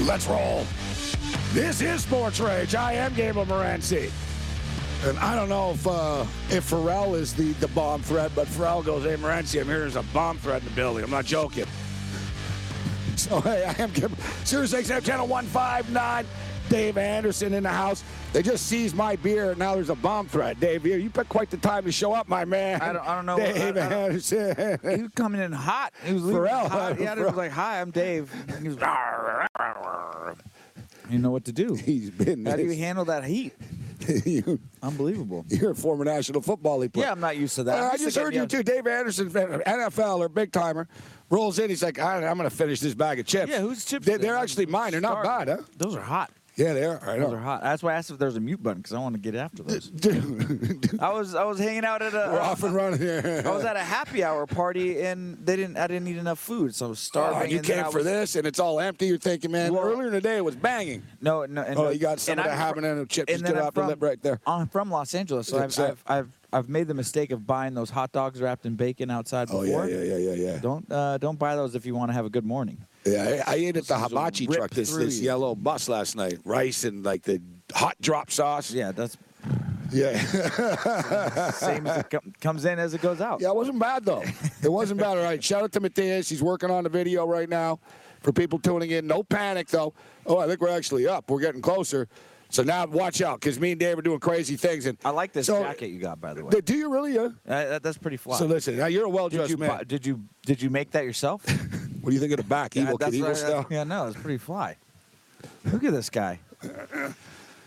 Let's roll. This is Sports Rage. I am Gabriel Morency. And I don't know if uh, if Pharrell is the, the bomb threat, but Pharrell goes, hey, Morency, I'm here. There's a bomb threat in the building. I'm not joking. So, hey, I am Gabriel. Sirius XM Channel 159. Dave Anderson in the house. They just seized my beer. Now there's a bomb threat. Dave, you picked quite the time to show up, my man. I don't, I don't know. Dave I, I Anderson. he was coming in hot. He was Pharrell, hot. Yeah, he was like, "Hi, I'm Dave." And he was, you know what to do. He's been. How do you handle that heat? you, Unbelievable. you're a former National Football League player. Yeah, I'm not used to that. Uh, I just heard you too. Dave Anderson, NFL or big timer, rolls in. He's like, I, I'm going to finish this bag of chips. Yeah, whose chips? They, are they're actually mine. They're not bad, huh? Those are hot. Yeah, they are. I Those are hot. That's why I asked if there's a mute button because I want to get after those. Dude, I was I was hanging out at a. we're off and running here. I was at a happy hour party and they didn't. I didn't eat enough food, so I was starving. Oh, you came for was- this, and it's all empty. You're thinking, man. Well- earlier in the day it was banging. No, no. And Oh, you got some of the habanero chips. and Just get off from- lip right there. I'm from Los Angeles, so I've, I've, I've I've made the mistake of buying those hot dogs wrapped in bacon outside Oh before. yeah, yeah, yeah, yeah, yeah. Don't uh, don't buy those if you want to have a good morning. Yeah, I, I ate at the hibachi truck. This through this you. yellow bus last night. Rice and like the hot drop sauce. Yeah, that's Yeah. same as it com- comes in as it goes out. Yeah, it wasn't bad though. It wasn't bad. All right. Shout out to Matthias. He's working on the video right now for people tuning in. No panic though. Oh, I think we're actually up. We're getting closer. So now watch out because me and Dave are doing crazy things. And I like this So- jacket you got, by the way. Do- do you really? Yeah. Uh, that, that's pretty fly. So listen, now you're a well-dressed you man. buy- did you did you make that yourself? what do you think of the back? Evil Kid Evil I- style. Yeah, no, it's pretty fly. Look at this guy.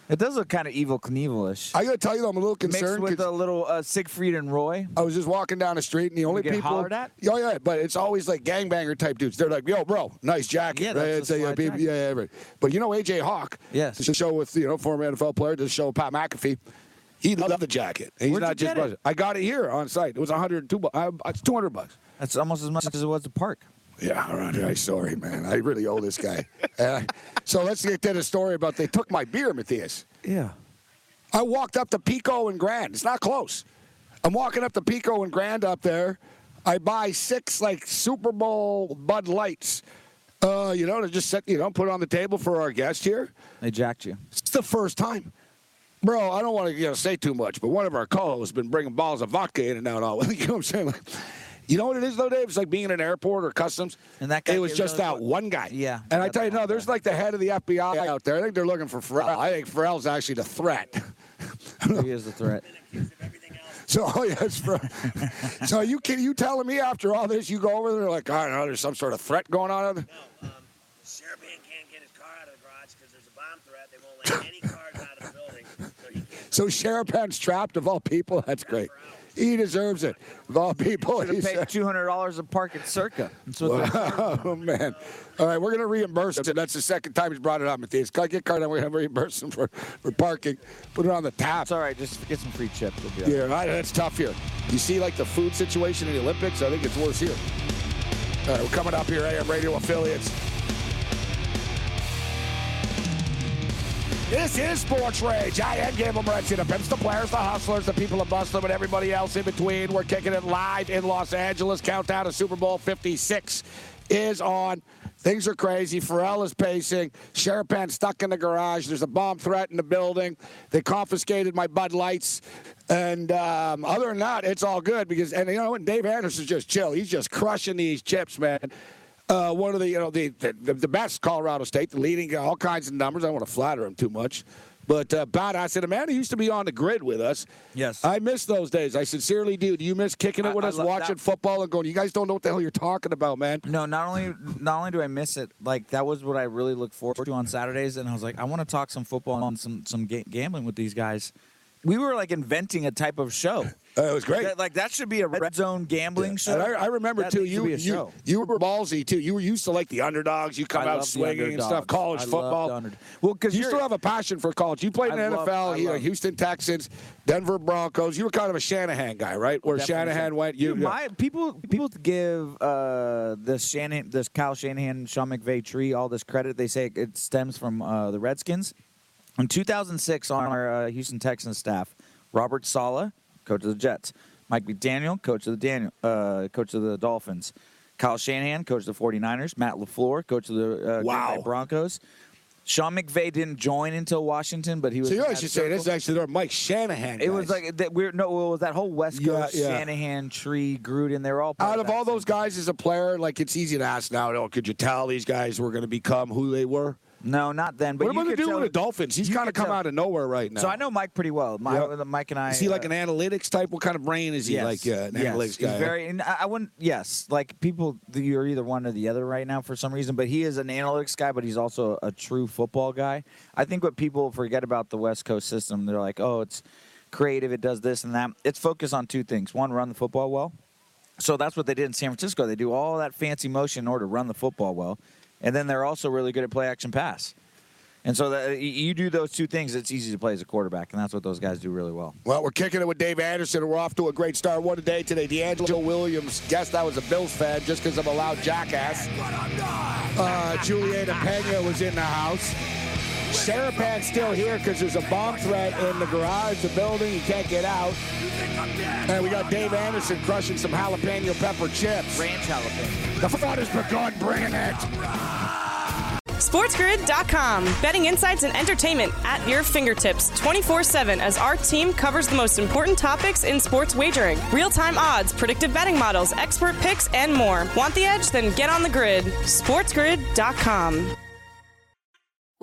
It does look kind of Evel Knievel-ish. I gotta tell you, though, I'm a little Mixed concerned. with 'cause a little uh, Siegfried and Roy. I was just walking down the street, and the only get people. hollered at? Oh yeah, but it's always like gangbanger type dudes. They're like, "Yo, bro, nice jacket." Yeah, that's right? a yeah, jacket. yeah, yeah, right. But you know, AJ Hawk. Yes. A show with you know former NFL player. A show with Pat McAfee. He loved the jacket. And he's Where'd not just. I got it here on site. It was 102. bu- uh, It's 200 bucks. That's almost as much as it was the park. Yeah, all right. I'm sorry, man. I really owe this guy. Uh, so let's get to the story about they took my beer, Matthias. Yeah. I walked up to Pico and Grand. It's not close. I'm walking up to Pico and Grand up there. I buy six like Super Bowl Bud Lights. Uh, you know, to just set, you know, put on the table for our guest here. They jacked you. It's the first time. Bro, I don't want to you know, say too much, but one of our co-hosts has been bringing balls of vodka in and out all. You know what I'm saying? Like, you know what it is though, Dave? It's like being in an airport or customs. And that guy it was just that one guy. Yeah, And I tell you, no, one there's like the head of the FBI out there. I think they're looking for Pharrell. I think Pharrell's actually the threat. He is the threat. So oh yeah, it's for, so you can you telling me after all this you go over there like I don't know there's some sort of threat going on? No, um, Sheriff can't get his car out of the garage because there's a bomb threat. They won't let any cars out of the building, so he can't. So Sheriff Penn's trapped of all people. That's great. He deserves it. Of all people, Should have he's, paid two hundred dollars a park at Circa. That's what they're- Oh man! All right, we're gonna reimburse him. That's the second time he's brought it up, Matthias. Can I get card? We're gonna reimburse him for, for parking. Put it on the tab. It's all right. Just get some free chips. We'll be all right. Yeah, right, that's tough here. You see, like the food situation in the Olympics. I think it's worse here. All right, we're coming up here, AM radio affiliates. This is Sports Rage. I am Gable Morency, the pimps, the players, the hustlers, the people of Boston, and everybody else in between. We're kicking it live in Los Angeles. Countdown to Super Bowl 56 is on. Things are crazy. Pharrell is pacing. Sherapan stuck in the garage. There's a bomb threat in the building. They confiscated my Bud Lights. And um, other than that, it's all good because, and you know, and Dave Anderson's just chill. He's just crushing these chips, man. Uh, one of the, you know, the, the the best Colorado State, the leading all kinds of numbers. I don't want to flatter him too much. But uh, I said, a man who used to be on the grid with us. Yes. I miss those days. I sincerely do. Do you miss kicking it with I us, love watching that. football, and going, you guys don't know what the hell you're talking about, man? No, not only not only do I miss it, like that was what I really look forward to on Saturdays, and I was like, I want to talk some football and some some ga- gambling with these guys. We were like inventing a type of show. Uh, it was great. That- like that should be a red zone gambling show. And I, I remember That too. You you, you were ballsy too. You were used to like the underdogs. You come I out swinging and stuff. College I football. under- Well, because you still have a passion for college. You played in the love- NFL. You know, Houston Texans, Denver Broncos. You were kind of a Shanahan guy, right? Where Definitely Shanahan went. You, Dude, my people people give uh, this Shanahan, this Kyle Shanahan, Sean McVay tree all this credit. They say it stems from uh, the Redskins. In 2006, on our uh, Houston Texans staff, Robert Saleh, coach of the Jets, Mike McDaniel, coach of the Daniel, uh, coach of the Dolphins, Kyle Shanahan, coach of the 49ers, Matt LaFleur, coach of the uh, Wow. Broncos. Sean McVay didn't join until Washington, but he was. so you should say this is actually their Mike Shanahan. It was like that. We're no, it was that whole West Coast yeah. Shanahan, Tree, Gruden. They're all out of that all those guys as a player, like it's easy to ask now. Oh, could you tell these guys were going to become who they were? No, not then. But what you about the could dude with the Dolphins? He's kind of come tell- out of nowhere right now. So I know Mike pretty well. My, Yeah. Mike and I. Is he like uh, an analytics type? What kind of brain is he? yes, Like uh, an yes, analytics guy? He's very. And I I wouldn't. Yes, like people, you're either one or the other right now for some reason. But he is an analytics guy, but he's also a true football guy. I think what people forget about the West Coast system, they're like, oh, it's creative, it does this and that. It's focused on two things: one, run the football well. So that's what they did in San Francisco. They do all that fancy motion in order to run the football well, and then they're also really good at play action pass. And so that, you do those two things, it's easy to play as a quarterback, and that's what those guys do really well. Well, we're kicking it with Dave Anderson, and we're off to a great start. What a day today. D'Angelo Williams, Guess I was a Bills fan just because I'm a loud jackass. Uh, Julieta Pena was in the house. Serapan's still here because there's a bomb threat in the garage, the building. He can't get out. And we got Dave Anderson crushing some jalapeno pepper chips. Ranch jalapeno. The fun has begun. Bringing it. SportsGrid.com. Betting insights and entertainment at your fingertips 24 7 as our team covers the most important topics in sports wagering real time odds, predictive betting models, expert picks, and more. Want the edge? Then get on the grid. SportsGrid.com.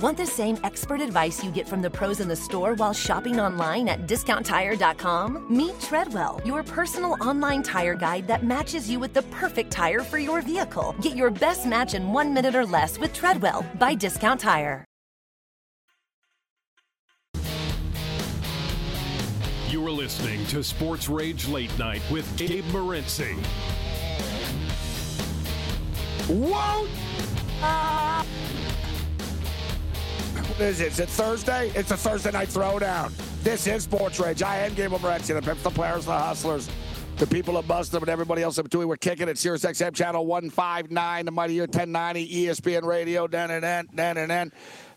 Want the same expert advice you get from the pros in the store while shopping online at discounttire.com? Meet Treadwell, your personal online tire guide that matches you with the perfect tire for your vehicle. Get your best match in one minute or less with Treadwell by Discount Tire. You are listening to Sports Rage Late Night with Gabe Morency. Whoa! What is it? Is it Thursday? It's a Thursday night throwdown. This is Sports Rage. I am Gabe Morency, the pimps, the players, the hustlers, the people of Bustum and everybody else in between. We're kicking it. Sirius XM channel 159, the Mighty 1090, ESPN Radio, dan and dan, dan and dan.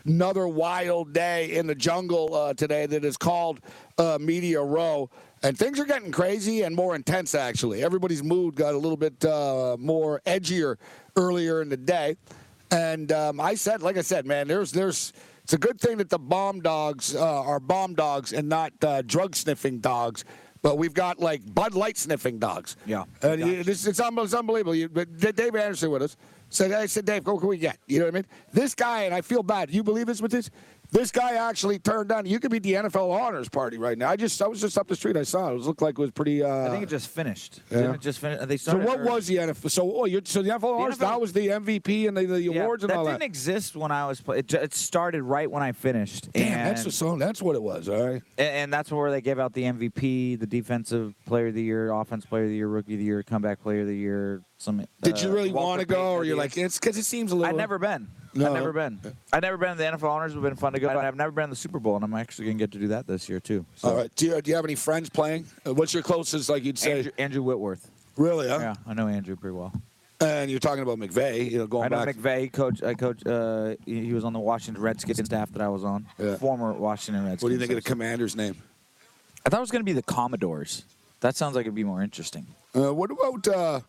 Another wild day in the jungle uh, today that is called uh, Media Row. And things are getting crazy and more intense, actually. Everybody's mood got a little bit uh, more edgier earlier in the day. And um, I said, like I said, man, there's, there's, it's a good thing that the bomb dogs uh, are bomb dogs and not uh, drug sniffing dogs. But we've got like Bud Light sniffing dogs. Yeah. And you- it's, it's, un- it's unbelievable. You, Dave Anderson with us said, I said, Dave, what can we get? You know what I mean? This guy, and I feel bad. You believe this with this? This guy actually turned down. You could be the NFL honors party right now. I just, I was just up the street. I saw it. It looked like it was pretty. Uh, I think it just finished. yeah. Didn't it just finished? They so what early. was the NFL? So oh, you're, so the NFL honors NFL that was the MVP and the, the Yeah, awards and that all didn't exist when I was. Play- it, it started right when I finished. Damn, and, that's the song. That's what it was. All right. and, and that's where they gave out the MVP, the Defensive Player of the Year, Offense Player of the Year, Rookie of the Year, Comeback Player of the Year. Some. Did you uh, really want to go, or you're like it's because it seems a little? I've never been. No. I've never been. I've never been to the NFL Honors. It's been fun to go. I've never been to the Super Bowl, and I'm actually gonna get to do that this year too. So. All right. Do you, do you have any friends playing? Uh, What's your closest, like you'd say? Andrew, Andrew Whitworth. Really? Huh? Yeah, I know Andrew pretty well. And you're talking about McVay. You know, going I know back. McVay, coach. I coach. Uh, he he was on the Washington Redskins staff that I was on. Yeah. Former Washington Redskins. What do you think of the commander's name? I thought it was going to be the Commodores. That sounds like it'd be more interesting. Uh, what about uh,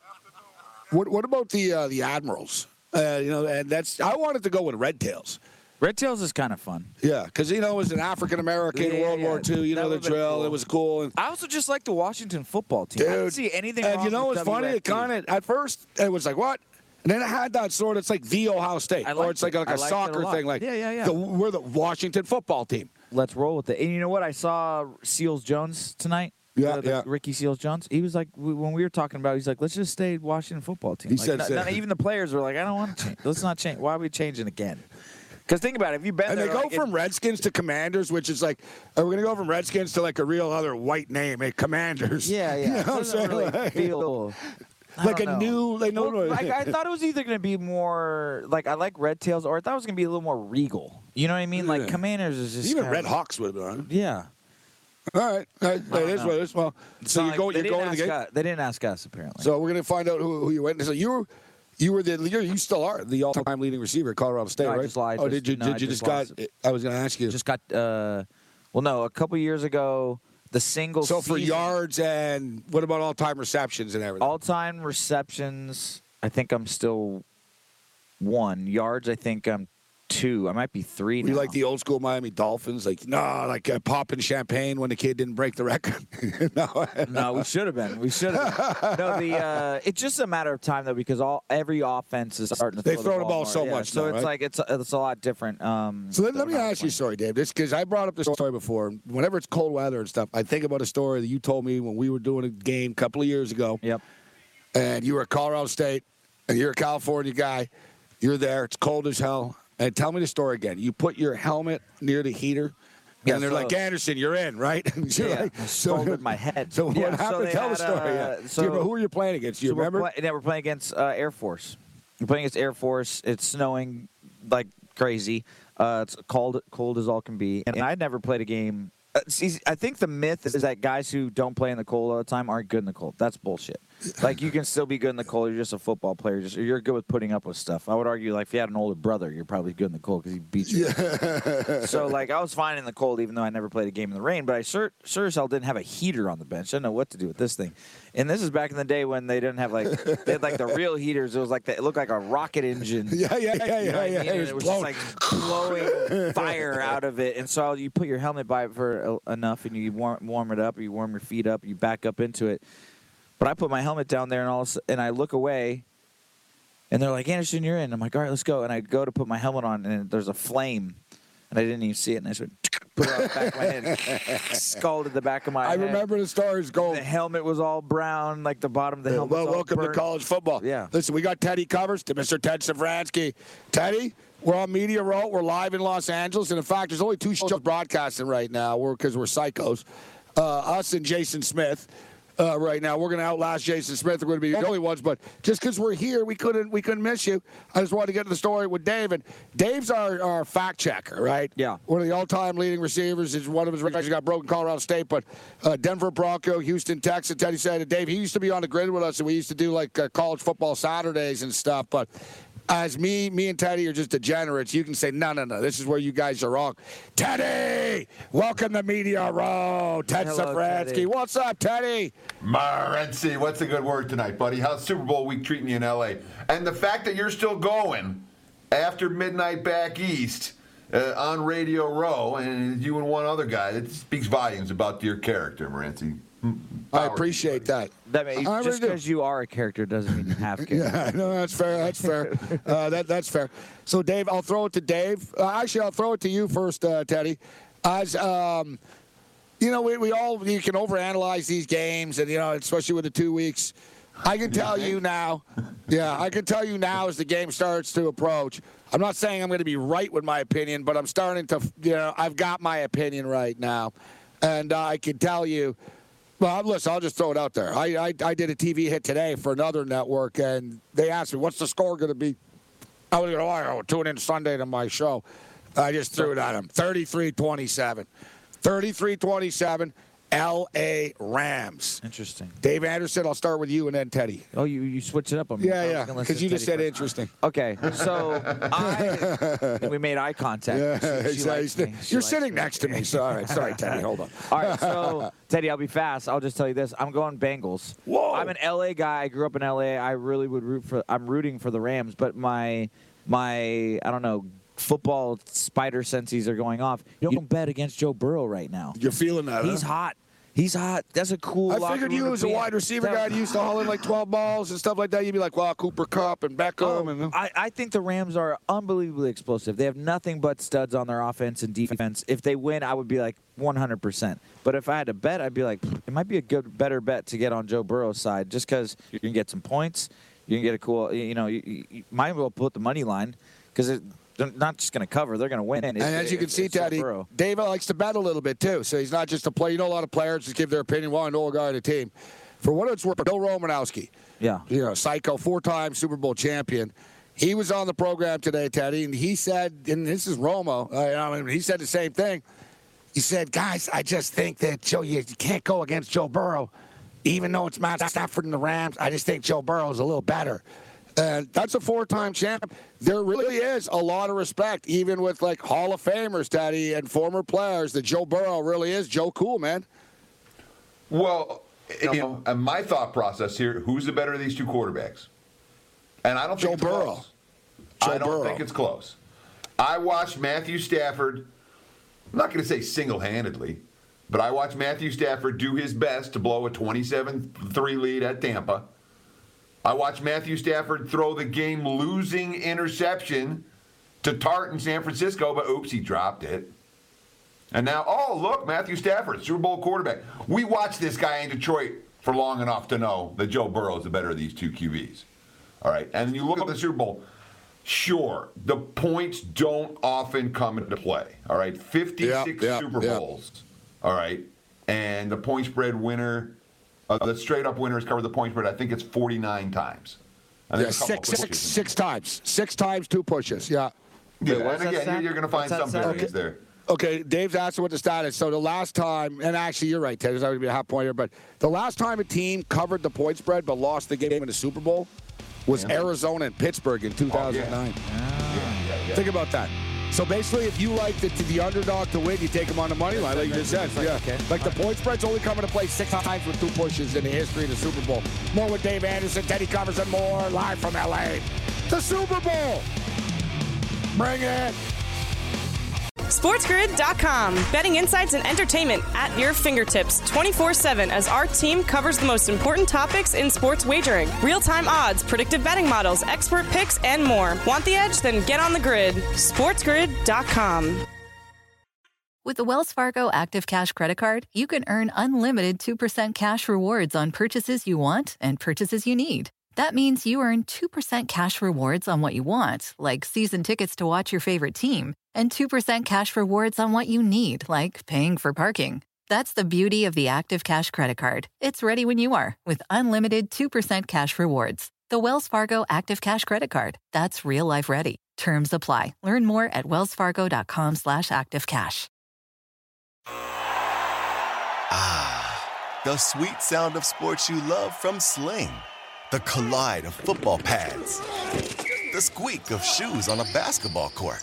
what what about the uh, the admirals? Uh, you know, and that's I wanted to go with Red Tails. Red Tails is kind of fun. Yeah, because you know it was an African American Yeah, World yeah, War II. You that know the drill. cool. It was cool. And, I also just like the Washington football team. I didn't see anything and you know what's funny? It kind of at first it was like what, and then it had that sort. of It's like the Ohio State, or it's like like a a soccer lot. thing. Like Yeah, yeah, yeah. The, we're the Washington football team. Let's roll with it. And you know what? I saw Seals Jones tonight. Yeah, The- the yeah. Ricky Seals Jones. He was like, when we were talking about, he's like, let's just stay Washington football team. He like, said not- not- even the players were like, I don't want to change. Let's not change. Why are we changing again? Because think about it. If you've been And there, they go like, it- from Redskins to Commanders, which is like, uh, we're going to go from Redskins to like a real other white name, hey, Commanders. Yeah, yeah. You know what I'm really Like- feel like a know. new, like, no, Well, like, I thought it was either going to be more like I like Red Tails, or I thought it was going to be a little more regal. You know what I mean? Like Commanders is just Even Red Hawks would have been. Yeah. All right. Don't It is know. what it is. Well, It's so you like- go, they you're going to the game. us- They didn't ask us apparently. So we're going to find out who, who you went. So you were, you were the you're, you still are the all-time leading receiver at Colorado State, No, I right? just lied. Oh, Just- did you? no, did you just just got? I was going to ask you. just got uh well no a couple years ago the single so for yards and what about all-time receptions and everything? all-time receptions i think i'm still one yards i think i'm two i might be three you like the old school Miami Dolphins? Like, no, like uh, popping champagne when the kid didn't break the record. no, no we should have been we should have no the uh it's just a matter of time though because all every offense is starting to They throw, throw the ball more. so Yeah, much so now, it's right? like it's it's a lot different um So let, let me when I was ask you a story, Dave. This because I brought up this story before. Whenever it's cold weather and stuff, I think about a story that you told me when we were doing a game a couple of years ago. Yep. And you were at Colorado State, and you're a California guy. You're there. It's cold as hell. And tell me the story again. You put your helmet near the heater. Yeah, and they're so- like, Anderson, you're in, right? And you're Yeah, like, I scalded my head. So Yeah, what so happened? they Tell the story. uh, yeah. Do you so- who are you playing against? Do you So we're remember? play- yeah, we're playing against uh, Air Force. We're playing against Air Force. It's snowing like crazy. Uh, it's cold, cold as all can be. And I'd never played a game. Uh, see, I think the myth is that guys who don't play in the cold all the time aren't good in the cold. That's bullshit. Like you can still be good in the cold. You're just a football player. Just you're good with putting up with stuff. I would argue, like if you had an older brother, you're probably good in the cold because he beats you. so like I was fine in the cold, even though I never played a game in the rain. But I sure sure as hell didn't have a heater on the bench. I didn't know what to do with this thing. And this is back in the day when they didn't have like they had like the real heaters. It was like the, it looked like a rocket engine. Yeah, yeah, yeah, You know yeah, I yeah. mean? It was it was just like blowing fire out of it. And so you put your helmet by it for uh, enough, and you warm, warm it up, you warm your feet up, you back up into it. But I put my helmet down there, and all, of a sudden- and I look away, and they're like, "Anderson, you're in." I'm like, "All right, let's go." And I go to put my helmet on, and there's a flame, and I didn't even see it, and I just went, put it on the back of my head, scalded the back of my I head. remember the stories going. The helmet was all brown, like the bottom of the helmet. well, was welcome to college football. Yeah. Listen, we got Teddy Covers to Mr. Ted Sevransky. Teddy, we're on Media Row. We're live in Los Angeles. And in fact, there's only two shows broadcasting right now because we're, psychos. Uh, us and Jason Smith. Uh, right now. We're going to outlast Jason Smith. We're going to be the only ones, but just because we're here, we couldn't we couldn't miss you. I just wanted to get to the story with Dave, and Dave's our, our fact checker, right? Yeah. One of the all-time leading receivers is one of his records got broken Colorado State, but uh, Denver Bronco, Houston Texas. Teddy said Dave, he used to be on the grid with us, and we used to do like uh, college football Saturdays and stuff, but as me, me and Teddy are just degenerates. You can say, no, no, no. This is where you guys are wrong. Teddy, welcome to Media Row. Ted Hello, Sevransky. What's up, Teddy? Morency, what's a good word tonight, buddy? How's Super Bowl week treating you in LA? And the fact that you're still going after midnight back east uh, on Radio Row, and you and one other guy, it speaks volumes about your character, Morency. I appreciate that. That may, I just really because you are a character doesn't mean you have to. Yeah, no, that's fair. That's fair. Uh, that that's fair. So, Dave, I'll throw it to Dave. Uh, actually, I'll throw it to you first, uh, Teddy. As um, you know, we, we all you can overanalyze these games, and you know, especially with the two weeks. I can tell you now. Yeah, I can tell you now as the game starts to approach. I'm not saying I'm going to be right with my opinion, but I'm starting to. You know, I've got my opinion right now, and uh, I can tell you. Well, listen, I'll just throw it out there. I, I, I did a TV hit today for another network, and they asked me, what's the score going to be? I was going to, oh, tune in Sunday to my show. I just threw it at him 33 27. 33 27, LA Rams. Interesting. Dave Anderson, I'll start with you and then Teddy. Oh, you, you switch it up on me. Yeah, yeah, because you just said first. interesting. Okay, so I, we made eye contact. Yeah, She- she he's- likes me. She you're sitting me. next to me. So, all right, sorry, Teddy, hold on. All right, so Teddy, I'll be fast. I'll just tell you this: I'm going Bengals. Whoa. I'm an LA guy. I grew up in LA. I really would root for. I'm rooting for the Rams, but my my I don't know football spider senses are going off. You don't bet against Joe Burrow right now. You're feeling that, He's huh? hot. He's hot. That's a cool. I figured you as a wide receiver guy that used to haul in like 12 balls and stuff like that. You'd be like, wow, Cooper Kupp and Beckham. Oh, and I, I think the Rams are unbelievably explosive. They have nothing but studs on their offense and defense. If they win, I would be like 100%. But if I had to bet, I'd be like, it might be a good, better bet to get on Joe Burrow's side just because you can get some points. You can get a cool, you know, you, you, you might as well put the money line because they're not just going to cover, they're going to win. And as you can see, Teddy, Dave likes to bet a little bit too. So he's not just a player. You know, a lot of players just give their opinion. Well, I know a guy on the team. For what it's worth, Bill Romanowski, Yeah. you know, psycho, four-time Super Bowl champion. He was on the program today, Teddy, and he said, and this is Romo. uh, I mean, he said the same thing. He said, "Guys, I just think that Joe, you can't go against Joe Burrow, even though it's Matt Stafford and the Rams. I just think Joe Burrow is a little better." And that's a four-time champ. There really is a lot of respect, even with like Hall of Famers, Daddy, and former players. That Joe Burrow really is Joe Cool, man. Well, you know, and my thought process here: who's the better of these two quarterbacks? And I don't Joe think it's Burrow. close. Joe I don't Burrow. think it's close. I watched Matthew Stafford. I'm not going to say single-handedly, but I watched Matthew Stafford do his best to blow a 27-3 lead at Tampa. I watched Matthew Stafford throw the game-losing interception to Tartt in San Francisco, but oops, he dropped it. And now, oh, look, Matthew Stafford, Super Bowl quarterback. We watched this guy in Detroit for long enough to know that Joe Burrow is the better of these two QBs. All right. And you look at the Super Bowl, sure, the points don't often come into play. All right. 56 Yeah, yeah, Super. Bowls. All right. And the point spread winner, uh, the straight up winners has covered the point spread, I think it's 49 times. I think Yeah, a couple six, six, pushes. six times. Six times, two pushes. Yeah. Yeah, Wait, and that again, stat? you're going to find What's some stat? variance there. Okay, Dave's asking what the stat is. So the last time, and actually you're right, Ted, there's not going to be a half point here, but the last time a team covered the point spread but lost the game in the Super Bowl was Arizona and Pittsburgh in 2009. Think about that. So basically, if you like the, the underdog to win, you take them on the money line, like you just said. Yeah. Like the point spread's only coming to play six times with two pushes in the history of the Super Bowl. More with Dave Anderson, Teddy Covers, and more live from LA. The Super Bowl. Bring it. SportsGrid.com. Betting insights and entertainment at your fingertips 24 7 as our team covers the most important topics in sports wagering real time odds, predictive betting models, expert picks, and more. Want the edge? Then get on the grid. SportsGrid.com. With the Wells Fargo Active Cash Credit Card, you can earn unlimited 2% cash rewards on purchases you want and purchases you need. That means you earn 2% cash rewards on what you want, like season tickets to watch your favorite team, and 2% cash rewards on what you need, like paying for parking. That's the beauty of the Active Cash credit card. It's ready when you are with unlimited 2% cash rewards. The Wells Fargo Active Cash credit card. That's real life ready. Terms apply. Learn more at wellsfargo.com slash activecash. Ah, the sweet sound of sports you love from Sling. The collide of football pads. The squeak of shoes on a basketball court.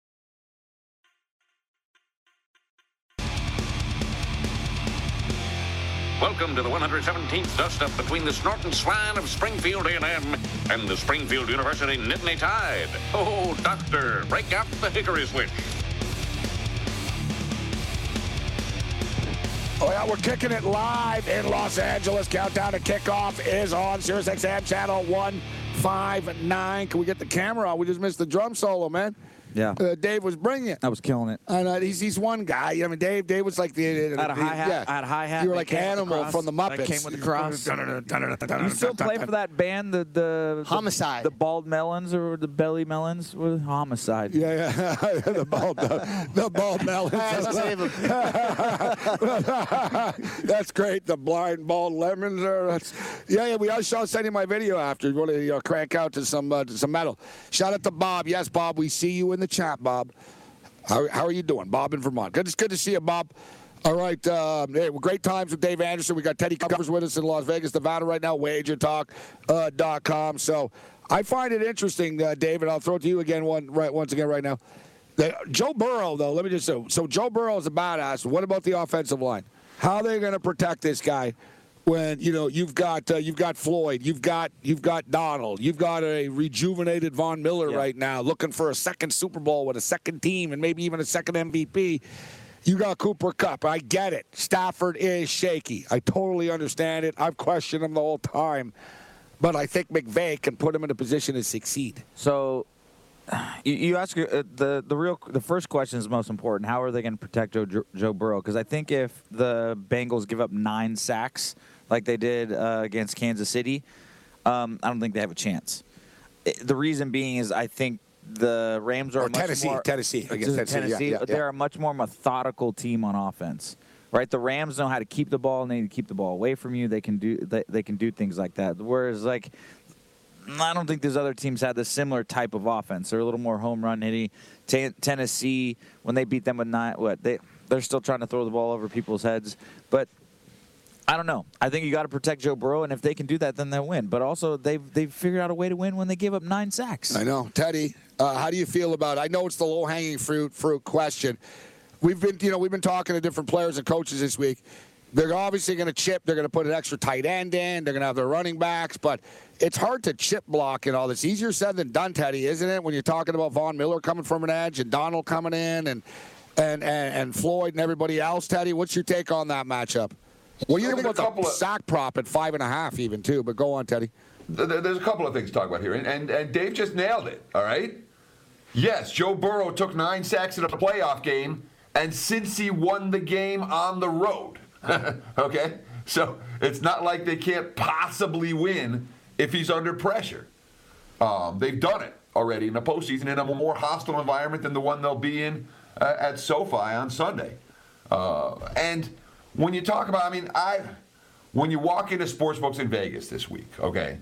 Welcome to the 117th dust-up between the snorting swine of Springfield A&M and the Springfield University Nittany Tide. Oh, doctor, break out the hickory switch. Oh, yeah, we're kicking it live in Los Angeles. Countdown to kickoff is on SiriusXM channel 159. Can we get the camera on? We just missed the drum solo, man. Yeah. Uh, Dave was bringing it. I was killing it. And uh, he's, he's one guy. I mean, Dave Dave was like the. I had a the- hi-hat- Yeah. I had a hi-hat You were like came the Animal from the Muppets. That came with the cross. You still play for that band, the the Homicide. the, bald melons or the belly melons, or homicide? Yeah, yeah, the bald, the, the bald melons. That's great. The blind bald lemons. Are, that's, yeah, yeah. We I shall send you my video after. You want to you crank out to some uh, to some metal. Shout out to Bob. Yes, Bob. We see you in the chat, Bob. How, how are you doing, Bob in Vermont? Good. It's good to see you, Bob. All right. Um, hey, great times with Dave Anderson. We got Teddy Covers with us in Las Vegas, Nevada right now. WagerTalk.com. Uh, so I find it interesting, uh, David. I'll throw it to you again one right once again right now. The, Joe Burrow, though, let me just say so Joe Burrow is a badass. What about the offensive line? How are they going to protect this guy when you know you've got uh, you've got Floyd, you've got you've got Donald, you've got a rejuvenated Von Miller right now, looking for a second Super Bowl with a second team and maybe even a second MVP. You got Cooper Kupp. I get it. Stafford is shaky. I totally understand it. I've questioned him the whole time. But I think McVay can put him in a position to succeed. So you, you ask uh, the the real the first question is most important. How are they going to protect Joe, Joe Burrow? Because I think if the Bengals give up nine sacks like they did uh, against Kansas City, um, I don't think they have a chance. It- the reason being is I think the Rams are much Tennessee, more Tennessee, against Tennessee. Tennessee, yeah, yeah, They're yeah. a much more methodical team on offense. Right, the Rams know how to keep the ball and they need to keep the ball away from you. They can do they, they can do things like that. Whereas like I don't think those other teams had the similar type of offense. They're a little more home run hitty. Ten- Tennessee, when they beat them with nine, what they they're still trying to throw the ball over people's heads. But I don't know. I think you got to protect Joe Burrow, and if they can do that, then they'll win. But also, they've they've figured out a way to win when they give up nine sacks. I know, Teddy. Uh, how do you feel about it? I know it's the low hanging fruit fruit question. We've been, you know, we've been talking to different players and coaches this week. They're obviously going to chip. They're going to put an extra tight end in. They're going to have their running backs, but it's hard to chip block and all this. Easier said than done, Teddy, isn't it? When you're talking about Von Miller coming from an edge and Donald coming in and and and, and Floyd and everybody else, Teddy. What's your take on that matchup? What do you think about couple the of- sack prop at five and a half, even too? But go on, Teddy. Th- th- There's a couple of things to talk about here, and, and and Dave just nailed it. All right. Yes, Joe Burrow took nine sacks in a playoff game, and since he won the game on the road, okay, so it's not like they can't possibly win if he's under pressure. Um, they've done it already in the postseason in a more hostile environment than the one they'll be in uh, at SoFi on Sunday. Uh, and when you talk about, I mean, I when you walk into sports books in Vegas this week, okay,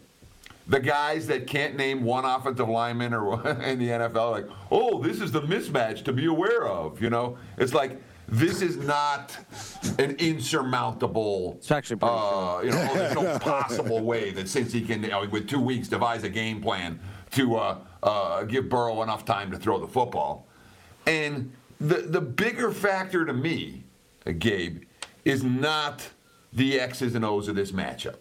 the guys that can't name one offensive lineman or in the NFL, like, oh, this is the mismatch to be aware of. You know, it's like this is not an insurmountable. It's actually uh, you know, oh, there's no possible way that since he can, you know, with two weeks, devise a game plan to uh, uh, give Burrow enough time to throw the football. And the the bigger factor to me, uh, Gabe, is not the X's and O's of this matchup.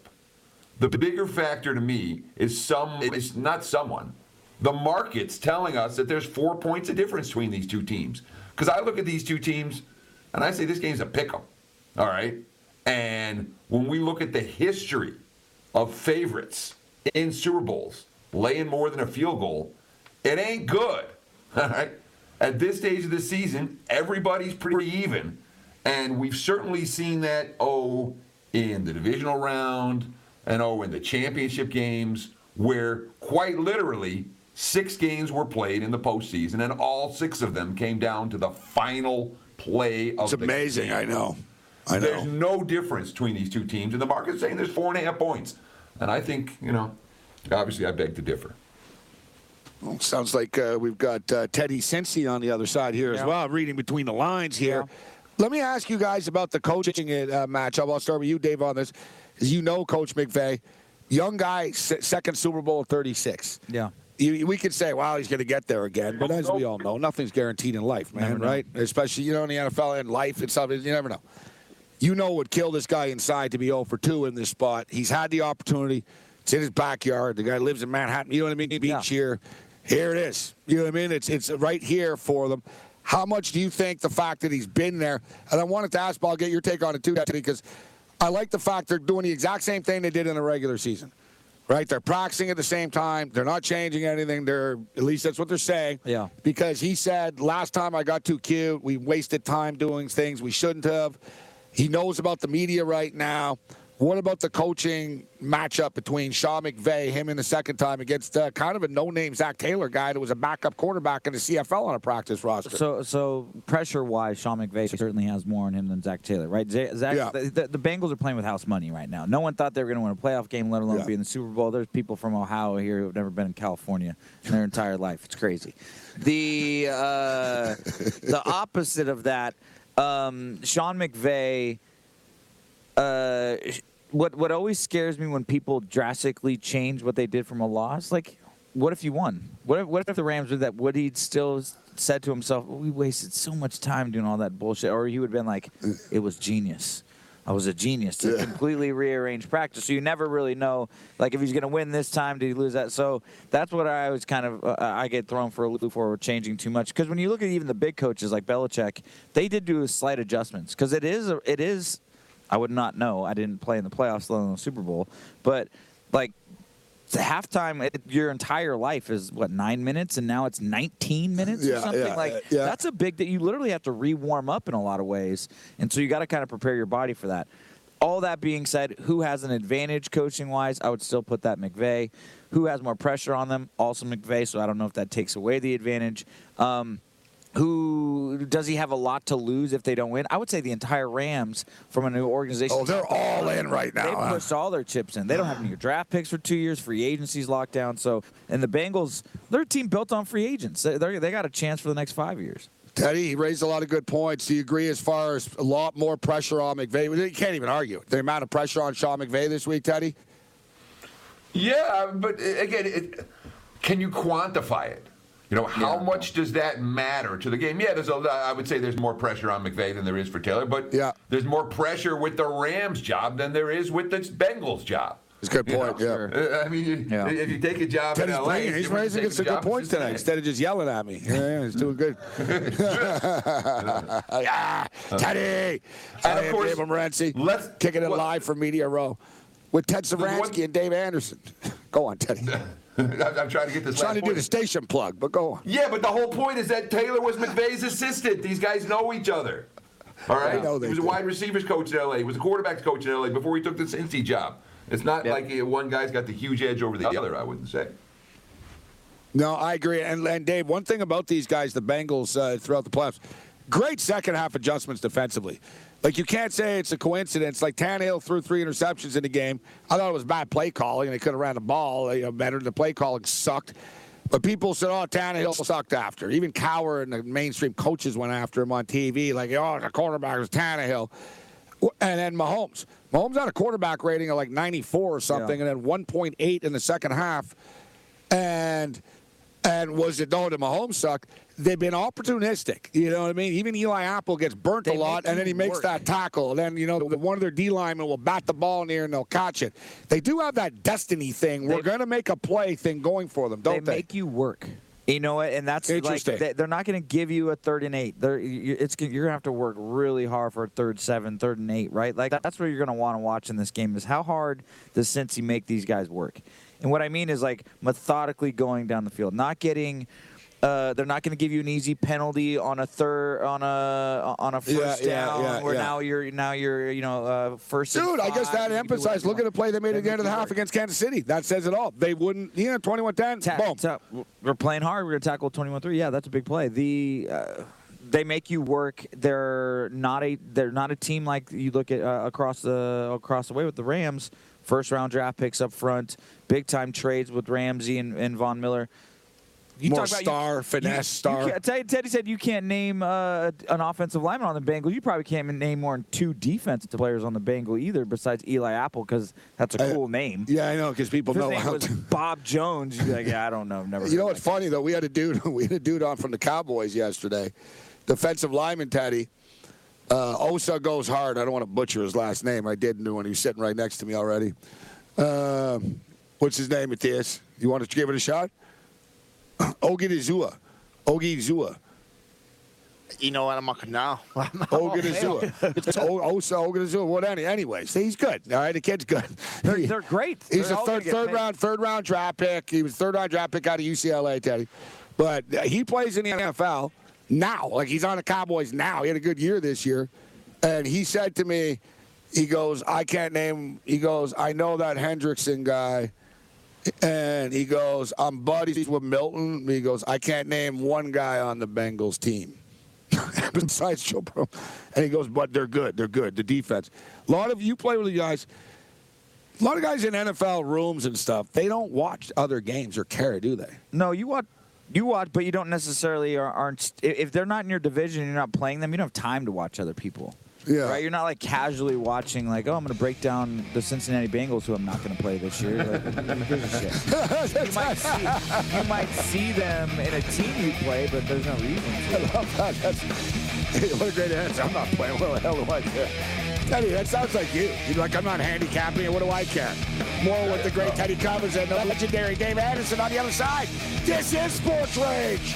The bigger factor to me is some it's not someone, the market's telling us that there's four points of difference between these two teams. Because I look at these two teams and I say this game's a pick 'em. All right. And when we look at the history of favorites in Super Bowls laying more than a field goal, it ain't good. All right. At this stage of the season, everybody's pretty even. And we've certainly seen that, oh, in the divisional round and oh, in the championship games, where quite literally six games were played in the postseason, and all six of them came down to the final play of It's the amazing. game. I know. I know. There's no difference between these two teams, and the market's saying there's four and a half points. And I think, you know, obviously I beg to differ. Well, sounds like uh, we've got uh, Teddy Cincy on the other side here as well, reading between the lines here. Let me ask you guys about the coaching uh, matchup. I'll start with you, Dave, on this. As you know, Coach McVay, young guy, second Super Bowl, 36. Yeah. You, we could say, wow, he's going to get there again. But as we all know, nothing's guaranteed in life, man, right? Especially, you know, in the NFL and life and stuff, you never know. You know what killed this guy inside to be 0 for 2 in this spot. He's had the opportunity. It's in his backyard. The guy lives in Manhattan. You know what I mean? Beach here. Here it is. You know what I mean? It's it's right here for them. How much do you think the fact that he's been there? And I wanted to ask, but I'll get your take on it too, because I like the fact they're doing the exact same thing they did in the regular season. Right? They're practicing at the same time. They're not changing anything. They're at least that's what they're saying. Yeah. Because he said last time I got too cute, we wasted time doing things we shouldn't have. He knows about the media right now. What about the coaching matchup between Sean McVay, him in the second time, against uh, kind of a no-name Zac Taylor guy that was a backup quarterback in the CFL on a practice roster? So, so pressure-wise, Sean McVay certainly has more on him than Zac Taylor, right? Zac, Yeah. the, the, the Bengals are playing with house money right now. No one thought they were going to win a playoff game, let alone Yeah. be in the Super Bowl. There's people from Ohio here who have never been in California in their entire life. It's crazy. The uh, the opposite of that, um, Sean McVay. Uh, what what always scares me when people drastically change what they did from a loss, like what if you won? What if what if the Rams did that? Would he still said to himself, "We wasted so much time doing all that bullshit," or he would have been like, "It was genius." I was a genius to completely rearrange practice. So you never really know, like if he's going to win this time, did he lose that? So that's what I always kind of uh, I get thrown for a loop for changing too much. Because when you look at even the big coaches like Belichick, they did do slight adjustments. Because it is a- it is I would not know. I didn't play in the playoffs, let alone the Super Bowl. But like the halftime, it, your entire life is what nine minutes, and now it's 19 minutes or something. yeah, like yeah. that's a big that you literally have to re-warm up in a lot of ways, and so you got to kind of prepare your body for that. All that being said, who has an advantage coaching wise? I would still put that McVay. Who has more pressure on them? Also McVay. So I don't know if that takes away the advantage. Um, who does he have a lot to lose if they don't win? I would say the entire Rams from a new organization. Oh, they're all in right now, They huh? pushed all their chips in. They don't have any draft picks for two years. Free agency's locked down. So, and the Bengals, they're a team built on free agents. They they're, got a chance for the next five years. Teddy, he raised a lot of good points. Do you agree as far as a lot more pressure on McVay? You can't even argue the amount of pressure on Sean McVay this week, Teddy. Yeah, but uh, again, it, can you quantify it? You know, how much does that matter to the game? Yeah, there's a, I would say there's more pressure on McVay than there is for Taylor, but Yeah. there's more pressure with the Rams job than there is with the Bengals job. It's a good You point. know? Yeah. Uh, I mean, you, Yeah. if you take a job Teddy's in LA, bringing, he's raising some good points tonight instead of just yelling at me. Yeah, yeah, he's doing good. yeah, Teddy. And of course, Gabriel Morency. let's- kicking it live from Media Row with Ted Sevransky and Dave Anderson. Go on, Teddy. I'm, trying to get this. Trying to do point. the station plug, but go on. Yeah, but the whole point is that Taylor was McVay's assistant. These guys know each other. All right. I know he was a wide receivers coach in LA. He was a quarterbacks coach in LA before he took the Cincy job. It's not Yep. like one guy's got the huge edge over the other. I wouldn't say. No, I agree. And, and Dave, one thing about these guys, the Bengals, uh, throughout the playoffs, great second half adjustments defensively. Like you can't say it's a coincidence. Like Tannehill threw three interceptions in the game. I thought it was bad play calling, and they could have ran the ball you know, better. The play calling sucked. But people said, "Oh, Tannehill sucked after." Even Cowher and the mainstream coaches went after him on TV, like, "Oh, the quarterback was Tannehill." And then Mahomes. Mahomes had a quarterback rating of like 94 or something, and then 1.8 in the second half. And And was it though the Mahomes suck? They've been opportunistic. You know what I mean? Even Eli Apple gets burnt They a lot, and then he makes work. that tackle. And then you know the, one of their D linemen will bat the ball in the air and they'll catch it. They do have that destiny thing. We're going to make a play thing going for them, don't they they? make you work. You know what? And that's like Interesting. they, they're not going to give you a third and eight. They're it's you're going to have to work really hard for a third seven, third and eight, right? Like that's what you're going to want to watch in this game is how hard does Cincy make these guys work? And what I mean is like methodically going down the field, not getting. Uh, they're not going to give you an easy penalty on a third on a on a first Yeah, yeah, down yeah, where yeah. now you're now you're you know uh, first. Dude, I guess that emphasized. Look at the play they made at the end of the half against Kansas City. That says it all. They wouldn't, you know, 21 10. Ta- Boom. ta- we're playing hard. We're gonna tackle 21-3. Yeah, that's a big play. The uh, they make you work. They're not a they're not a team like you look at uh, across the across the way with the Rams. First round draft picks up front, big time trades with Ramsey and, and Von Miller. You More talk about- star, you- finesse you star. can't- Teddy, said you can't name uh, an offensive lineman on the Bengals. You probably can't name more than two defensive players on the Bengal either, besides Eli Apple, because that's a cool name. Yeah, I know, because people his know name how was to. Bob Jones, you'd be like, yeah, I don't know, never. You know what's funny though? We had a dude. We had a dude on from the Cowboys yesterday. Defensive lineman Teddy. Uh, Osa goes hard. I don't want to butcher his last name. I didn't do when he was sitting right next to me already. Uh, what's his name, Matthias? You want to give it a shot? Odighizuwa. Odighizuwa. You know what? I'm not now. Odighizuwa. It's O- Osa Odighizuwa. What any? Anyways, he's good. All right, the kid's good. They're, they're great. He's They're a all third get third paid. round third round draft pick. He was third round draft pick out of UCLA, Teddy. But uh, he plays in the NFL now. Like he's on the Cowboys now. He had a good year this year, and he said to me, he goes, "I can't name." He goes, "I know that Hendrickson guy." And he goes, I'm buddies with Milton. He goes, I can't name one guy on the Bengals team besides Joe Burrow. And he goes, but they're good. They're good. The defense. A lot of you play with the guys. A lot of guys in NFL rooms and stuff. They don't watch other games or care, do they? No, you watch. You watch, but you don't necessarily are, aren't. If they're not in your division, you're not playing them. You don't have time to watch other people. Yeah. Right. You're not like casually watching, like, oh, I'm going to break down the Cincinnati Bengals, who I'm not going to play this year. Like, who gives shit? you, might see, you might see them in a team you play, but there's no reason I to. love that. That's, what a great answer. I'm not playing. What the hell do I care? Teddy, that sounds like you. You're like, I'm not handicapping it. What do I care? More with the great Teddy Covers and the legendary Dave Anderson on the other side. This is Sports Rage.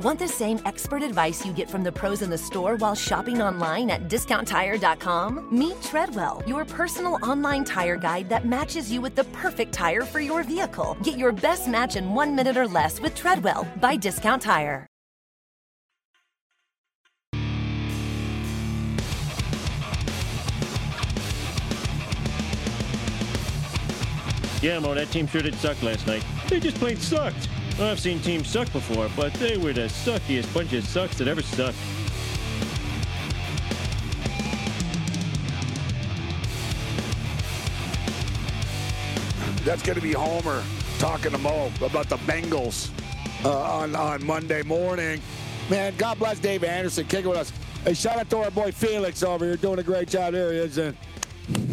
Want the same expert advice you get from the pros in the store while shopping online at discounttire.com? Meet Treadwell, your personal online tire guide that matches you with the perfect tire for your vehicle. Get your best match in one minute or less with Treadwell by Discount Tire. Yeah, Mo, that team sure did suck last night. They just plain sucked. Well, I've seen teams suck before, but they were the suckiest bunch of sucks that ever sucked. That's going to be Homer talking to Mo about the Bengals uh, on, on Monday morning. Man, God bless Dave Anderson kicking with us. Hey, shout out to our boy Felix over here doing a great job. There he is. uh,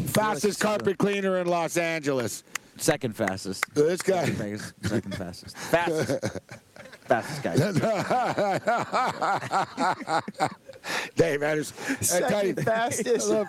fastest carpet cleaner in Los Angeles. Second fastest. This guy. Second, fastest- second fastest. Fastest. fastest guy. Dave Anderson. I tell you- Second fastest. Look,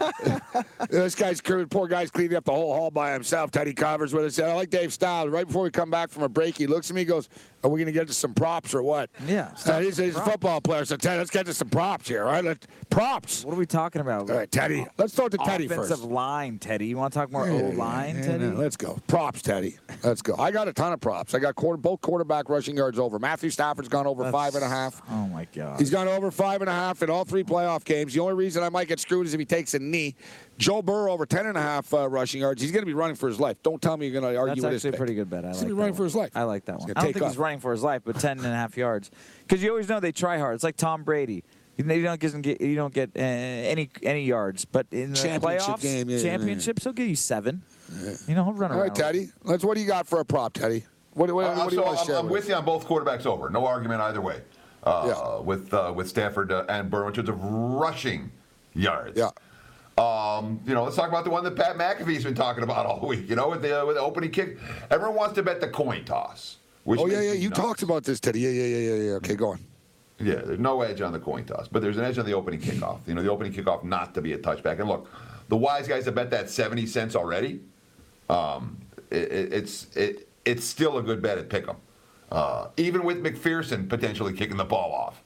this guy's poor guy's cleaning up the whole hall by himself. Teddy Covers with us. I like Dave Styles. Right before we come back from a break, he looks at me, and goes, "Are we going to get to some props or what?" Yeah, Uh, start he's, he's a football player, so Ted, let's get to some props here. All right, Let, props. What are we talking about? All right, Teddy. Let's it to Teddy Offensive first. line, Teddy. You want to talk more Yeah, O line, yeah, Teddy? let's go. Props, Teddy. Let's go. I got a ton of props. I got quarter, both quarterback rushing yards over. Matthew Stafford's gone over five and a half. Oh my God. He's gone over five and a half in all three playoff games. The only reason I might get screwed is if he takes a knee. Joe Burrow over ten and a half uh, rushing yards. He's going to be running for his life. Don't tell me you're going to argue That's with his actually a pretty good bet. I He's like going to be running one. for his life. I like that one. I don't think off. he's running for his life, but 10 and a half yards. Because you always know they try hard. It's like Tom Brady. You don't get get you don't get uh, any any yards, but in the Championship playoffs, game, yeah, yeah, championships, he'll give you seven. You know, he'll run All around. right, Teddy. Let's. What do you got for a prop, Teddy? What, what, Uh, what do you so want to I'm, share I'm with you on both quarterbacks over. No argument either way. Uh, With uh, with Stafford uh, and Burrow in terms of rushing yards. Yeah. Um, you know, let's talk about the one that Pat McAfee's been talking about all week. You know, with the uh, with the opening kick, everyone wants to bet the coin toss. Which Oh yeah, yeah. You nuts. talked about this, Teddy. Yeah, yeah, yeah, yeah, yeah. Okay, go on. Yeah, there's no edge on the coin toss, but there's an edge on the opening kickoff. You know, the opening kickoff not to be a touchback. And look, the wise guys have bet that 70 cents already. Um, it, it- it's it, it's still a good bet at Pick'em, uh, even with McPherson potentially kicking the ball off.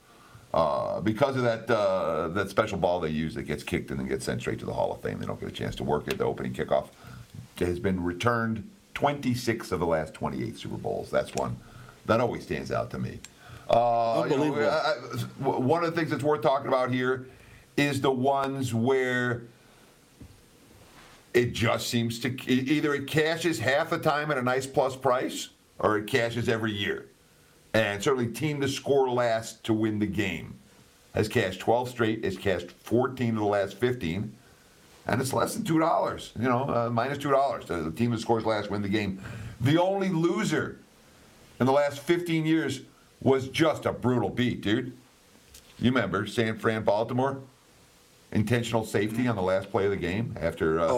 Uh, because of that uh, that special ball they use that gets kicked and then gets sent straight to the Hall of Fame, they don't get a chance to work it. The opening kickoff has been returned 26 of the last 28 Super Bowls. That's one that always stands out to me. Uh, you know, Unbelievable. I- I- one of the things that's worth talking about here is the ones where it just seems to either it cashes half the time at a nice plus price or it cashes every year. And certainly, team to score last to win the game has cashed 12 straight. has cashed 14 of the last 15, and it's less than two dollars. You know, uh, minus two dollars. The team that scores last win the game. The only loser in the last 15 years was just a brutal beat, dude. You remember San Fran, Baltimore? Intentional safety on the last play of the game after uh,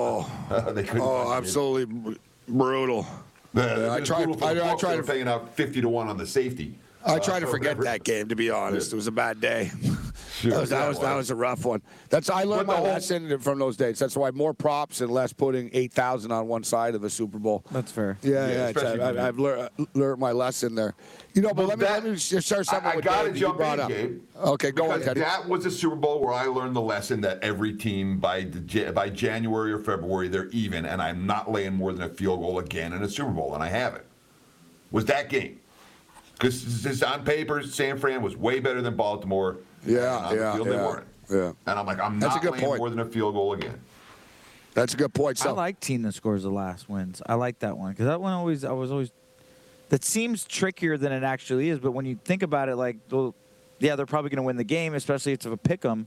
they couldn't. Oh, find it. absolutely brutal. Yeah, Yeah, I tried. the I, I tried to. paying out 50 to one on the safety. I Uh, tried to forget whatever. that game. To be honest, it was a bad day. Sure, that was that that was, that was. was a rough one. That's I learned the my whole- lesson from those days. That's why more props and less putting eight thousand on one side of a Super Bowl. That's fair. Yeah, Yeah, yeah. it's- especially I, have learned, uh, learned my lesson there. You know, but Well, let me that- let me just share something I, I with got to Dave that you jump in, up. Gabe. Okay, go on, Teddy. That was a Super Bowl where I learned the lesson that every team by by January or February they're even, and I'm not laying more than a field goal again in a Super Bowl, and I haven't. Was that game? Because on paper, San Fran was way better than Baltimore. Yeah, and yeah, the field they yeah, weren't. yeah. And I'm like, I'm That's a not good laying point. more than a field goal again. That's a good point. I like team that scores the last wins. I like that one because that one always I was always that seems trickier than it actually is. But when you think about it, like, well, yeah, they're probably going to win the game, especially if it's a pick 'em.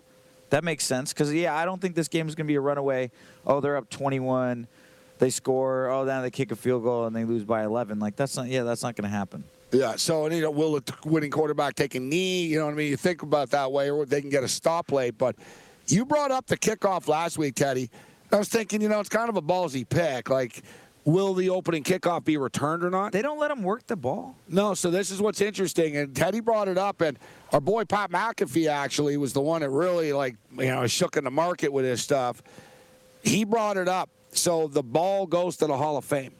That makes sense because yeah, I don't think this game is going to be a runaway. Oh, they're up 21, they score. Oh, then they kick a field goal and they lose by 11. Like that's not yeah, that's not going to happen. Yeah, so and, you know, will the winning quarterback take a knee? You know what I mean? You think about that way, or they can get a stop late. But you brought up the kickoff last week, Teddy. I was thinking, you know, it's kind of a ballsy pick. Like, will the opening kickoff be returned or not? They don't let them work the ball. No, so this is what's interesting, and Teddy brought it up, and our boy Pat McAfee actually was the one that really like you know shook in the market with his stuff. He brought it up, so the ball goes to the Hall of Fame,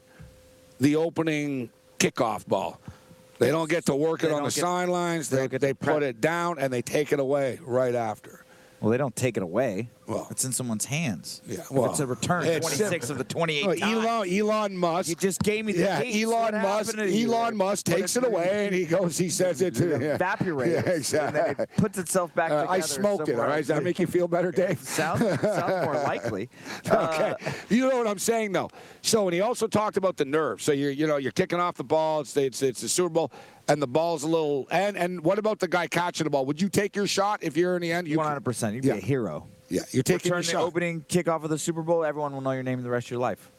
the opening kickoff ball. They don't get to work They it on the get- sidelines. they They, they to prep. put it down and they take it away right after. Well, they don't take it away. Well- it's in someone's hands. Yeah, If well, it's a return it's 26 sim- of the 28 Well, times. Elon, Elon Musk. You just gave me the yeah, dates. What Elon Musk. happened to you? Elon Musk takes it away and he goes. He says it to It yeah. evaporates. Yeah, exactly. And then exactly. it puts itself back Uh, together. I smoke it. All right, somewhere right, does that make you feel better, Dave? sounds, sounds more likely. okay, Uh, you know what I'm saying though. So, and he also talked about the nerve. So you're, you know, you're kicking off the ball. It's it's, it's the Super Bowl, and the ball's a little. And and what about the guy catching the ball? Would you take your shot if you're in the end? You 100%. You'd Yeah. be a hero. Yeah, you're taking Return your the shot. opening kickoff of the Super Bowl. Everyone will know your name the rest of your life.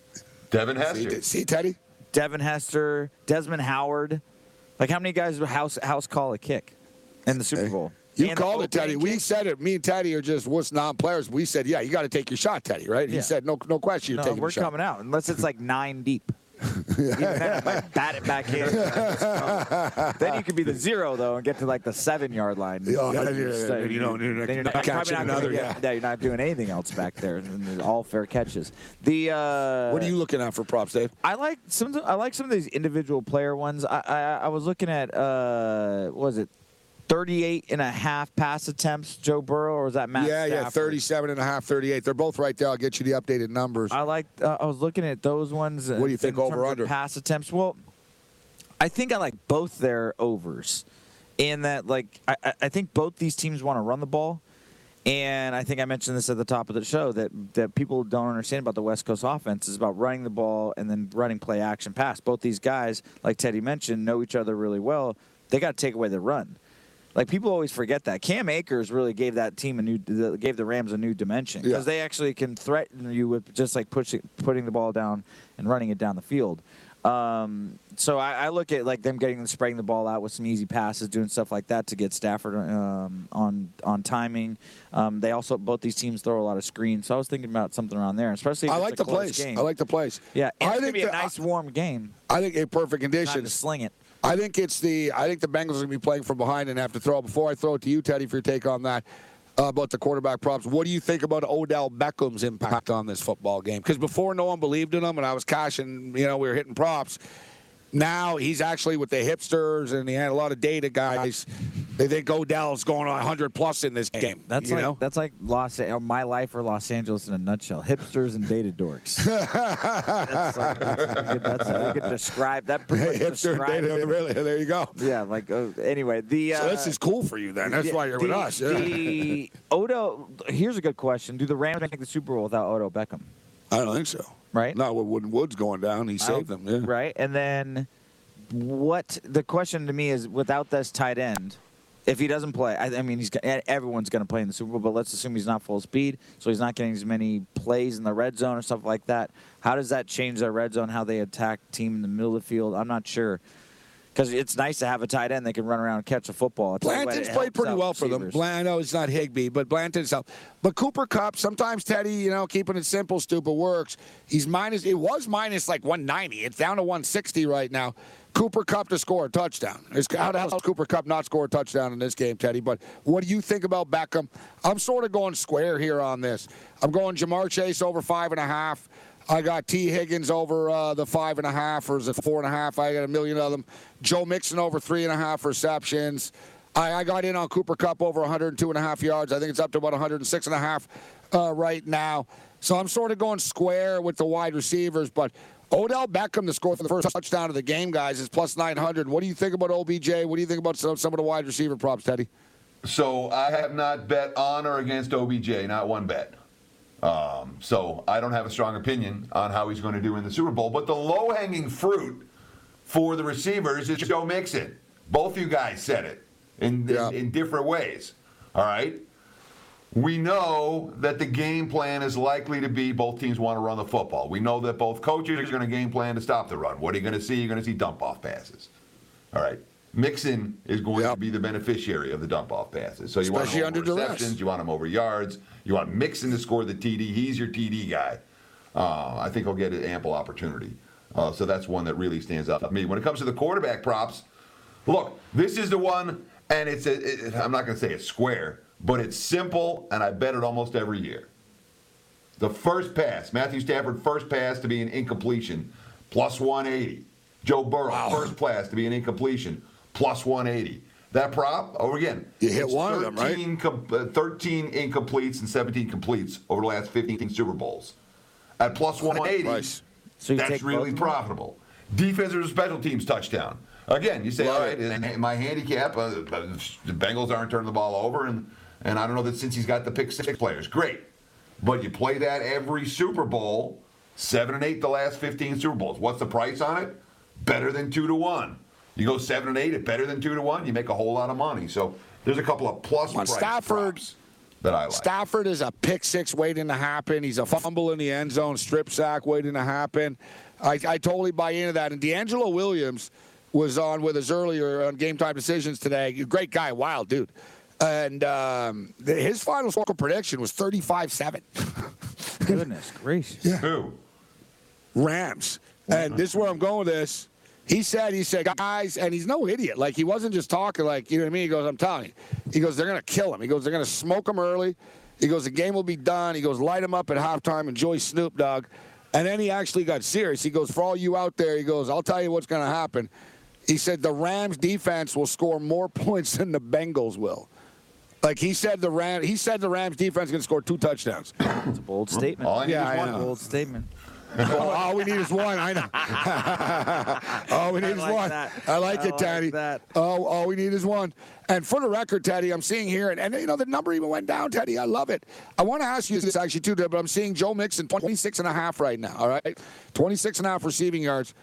Devin Hester. see, Teddy. Devin Hester, Desmond Howard. Like how many guys would house house call a kick in the Super Bowl? You And called it, opening Teddy. We said it. Me and Teddy are just wuss non-players. We said, yeah, you got to take your shot, Teddy. Right? He said, no, no question, you're No, taking we're your shot. coming out unless it's like nine deep. Even then, I might bat it back in. then you could be the zero though and get to like the seven yard line. Yeah, yeah, yeah, yeah, uh, you don't- you're not probably catching not another, doing- yeah. You're not doing anything else back there. And all fair catches. The uh, What are you looking at for props, Dave? I like some. I like some of these individual player ones. I I, I was looking at uh, what was it 38 and a half pass attempts, Joe Burrow, or is that Matt? yeah, yeah, Stafford? 37 and a half, 38. They're both right there. I'll get you the updated numbers. I like. Uh, I was looking at those ones. What do you think, over, under? pass attempts? Well, I think I like both their overs, in that like I, I- I think both these teams want to run the ball, and I think I mentioned this at the top of the show that that people don't understand about the West Coast offense is about running the ball and then running play action pass. Both these guys, like Teddy mentioned, know each other really well. They got to take away the run. Like people always forget that Cam Akers really gave that team a new, gave the Rams a new dimension because Yeah. they actually can threaten you with just like pushing, putting the ball down and running it down the field. Um, so I, I look at like them getting spraying the ball out with some easy passes, doing stuff like that to get Stafford um, on on timing. Um, they also both these teams throw a lot of screens, so I was thinking about something around there, especially. If I like the place. Game. I like the place. Yeah, and I it's gonna think be a nice warm game. I think a perfect Time to sling it. I think it's the. I think the Bengals are going to be playing from behind and have to throw. Before I throw it to you, Teddy, for your take on that uh, about the quarterback props, what do you think about Odell Beckham's impact on this football game? Because before, no one believed in him, and I was cashing. You know, we were hitting props. Now he's actually with the hipsters and he had a lot of data guys. They think Odell's going on 100 plus in this game. That's like know? that's like Los uh, my life or Los Angeles in a nutshell. Hipsters and data dorks. that's, like, that's, a good, that's you could describe that. Hipster and data. Really, there you go. Yeah, like uh, anyway, the uh, So this is cool for you then. That's yeah, why you're the, with us. Yeah. The Odo. Here's a good question: Do the Rams make the Super Bowl without Odo Beckham? I don't think so. Right. Not with Wooden Woods going down. He saved them. Yeah. Right, and then what? The question to me is, without this tight end, if he doesn't play, I, I mean, he's everyone's going to play in the Super Bowl, but let's assume he's not full speed, so he's not getting as many plays in the red zone or stuff like that. How does that change their red zone? How they attack team in the middle of the field? I'm not sure. Because it's nice to have a tight end that can run around and catch a football. It's Blanton's it played pretty well for them. Blan- I know it's not Higbee, but Blanton's helped. But Cooper Kupp, sometimes Teddy, you know, keeping it simple, stupid works. He's minus. It was minus like 190. It's down to 160 right now. Cooper Kupp to score a touchdown. How the hell does Cooper Kupp not score a touchdown in this game, Teddy? But what do you think about Beckham? I'm sort of going square here on this. I'm going Ja'Marr Chase over five and a half. I got Tee Higgins over uh, the five and a half, or is it four and a half? I got a million of them. Joe Mixon over three and a half receptions. I, I got in on Cooper Kupp over 102 and a half yards. I think it's up to about 106 and a half uh, right now. So I'm sort of going square with the wide receivers, but Odell Beckham to score for the first touchdown of the game, guys, is plus 900. What do you think about OBJ? What do you think about some, some of the wide receiver props, Teddy? So I have not bet on or against OBJ, not one bet. Um, so I don't have a strong opinion on how he's going to do in the Super Bowl. But the low hanging fruit for the receivers is Joe Mixon. Both you guys said it in, in, in different ways. All right. We know that the game plan is likely to be both teams want to run the football. We know that both coaches are going to game plan to stop the run. What are you going to see? You're going to see dump off passes. All right. Mixon is going to be the beneficiary of the dump off passes. So you Especially want him under over receptions, you want him over yards, you want Mixon to score the TD. He's your TD guy. Uh, I think he'll get an ample opportunity. Uh, so that's one that really stands out to me. When it comes to the quarterback props, look, this is the one, and it's a, it, I'm not going to say it's square, but it's simple, and I bet it almost every year. The first pass, Matthew Stafford, first pass to be an incompletion, plus 180. Joe Burrow, first pass to be an incompletion, plus 180. That prop, over again. You hit it's one of them, right? 13 com- uh, 13 incompletes and 17 completes over the last 15 Super Bowls. At plus 180, Price. So you that's really of them? profitable. Defensive or special teams touchdown. Again, you say, all right, in my handicap, uh, the Bengals aren't turning the ball over, and, and I don't know that since he's got the pick six players. Great. But you play that every Super Bowl, seven and eight the last 15 Super Bowls. What's the price on it? Better than two to one. You go seven and eight at better than two to one, you make a whole lot of money. So there's a couple of plus on, price Stafford. props that I like. Stafford is a pick six waiting to happen. He's a fumble in the end zone, strip sack waiting to happen. I, I totally buy into that. And DeAngelo Williams was on with us earlier on Game Time Decisions today. Great guy, wild dude. And um, th- his final score prediction was 35 7. Goodness gracious. Who? Rams. And this is where I'm going with this. He said, he said, guys, and he's no idiot. Like, he wasn't just talking like, you know what I mean? He goes, I'm telling you. He goes, they're going to kill him. He goes, they're going to smoke him early. He goes, the game will be done. He goes, light him up at halftime, enjoy Snoop Dogg. And then he actually got serious. He goes, for all you out there, he goes, I'll tell you what's going to happen. He said, the Rams defense will score more points than the Bengals will. Like he said, the Ram, he said the Rams defense is going to score two touchdowns. It's a bold statement. All I need Yeah, is I one. know. Bold statement. all, all we need is one. I know. all we need I is like one. that. I like I it, like Teddy. that. Oh, all we need is one. And for the record, Teddy, I'm seeing here, and, and you know the number even went down, Teddy. I love it. I want to ask you this actually too, but I'm seeing Joe Mixon 26 and a half right now. All right, 26 and a half receiving yards.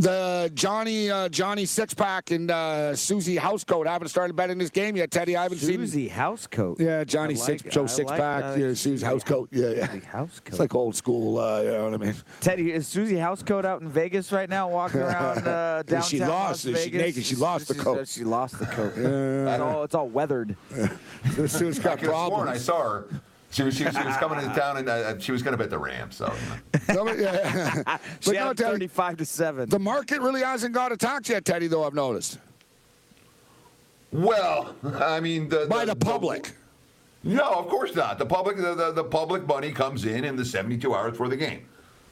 The Johnny uh, Johnny six pack and uh, Susie Housecoat haven't started betting this game yet, Teddy. I haven't seen. Susie Housecoat. Yeah, Johnny like six, it. Joe I six like pack, that. yeah, Susie Housecoat. Yeah, yeah. Susie Housecoat. It's like old school. Uh, you know what I mean? Teddy, is Susie Housecoat out in Vegas right now, walking around uh, downtown She lost. Las She Vegas? naked. She lost the coat. She lost the coat. It's all, it's all weathered. Sue's I got could have sworn I saw her. She was, she was, she was coming into town and uh, she was going to bet the Rams. So you know. No, but, yeah. She but had no, Teddy, 35 to 7. the market really hasn't got attacked yet, Teddy. Though I've noticed well, I mean, the, by the public. No, of course not. The public, the, the, the public money comes in in the 72 hours before the game.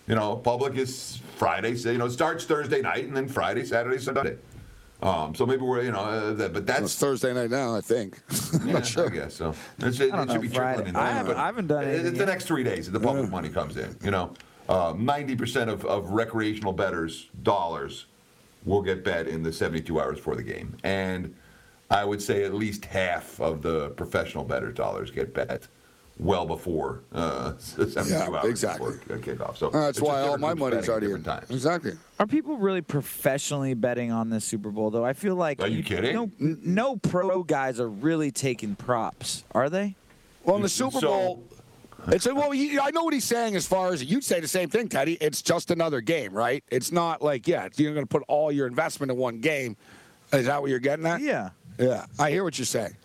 You know, public is Friday, so, you know, it starts Thursday night and then Friday, Saturday, Sunday. Um, so maybe we're, you know, uh, that, but It's that's Thursday night now, I think. I'm yeah, not sure. I guess so. It's, it, I don't it should be Friday. trickling in. I haven't- I haven't done it- anything It's the next three days that the public money comes in. You know, Um, ninety percent of, of recreational bettors' dollars will get bet in the seventy-two hours before the game, and I would say at least half of the professional bettors' dollars get bet well before uh, seventy-two Yeah, hours exactly. before kickoff. So Uh, that's why all my groups money's already in. different times. Exactly. Are people really professionally betting on this Super Bowl, though? I feel like. Are you kidding? No, no pro guys are really taking props, are they? Well, in the Super So- Bowl, it's a, well. You, I know what he's saying as far as you'd say the same thing, Teddy. It's just another game, right? It's not like yeah, you're going to put all your investment in one game. Is that what you're getting at? Yeah. Yeah, I hear what you're saying.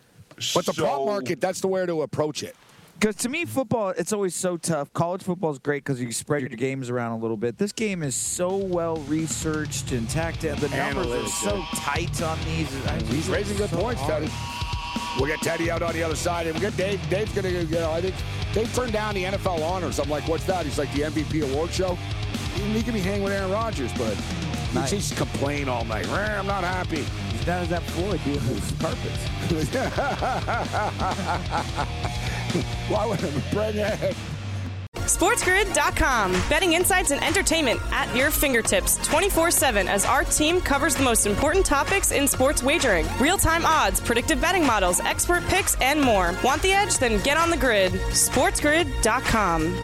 But the prop market, that's the way to approach it. Because to me, football, it's always so tough. College football is great because you spread your games around a little bit. This game is so well researched and tacked in. The numbers are so tight on these. I He's raising good so points, hard. Teddy. We'll get Teddy out on the other side, and we'll get Dave. Dave's gonna, you know, I think Dave turned down the NFL honors. I'm like, what's that? He's like the MVP award show. He can be hanging with Aaron Rodgers, but Nice. he just complain all night. "Eh, I'm not happy. He's down as that Floyd doing those carpets. Why would I bring it? SportsGrid.com. Betting insights and entertainment at your fingertips 24 7 as our team covers the most important topics in sports wagering real time odds, predictive betting models, expert picks, and more. Want the edge? Then get on the grid. SportsGrid.com.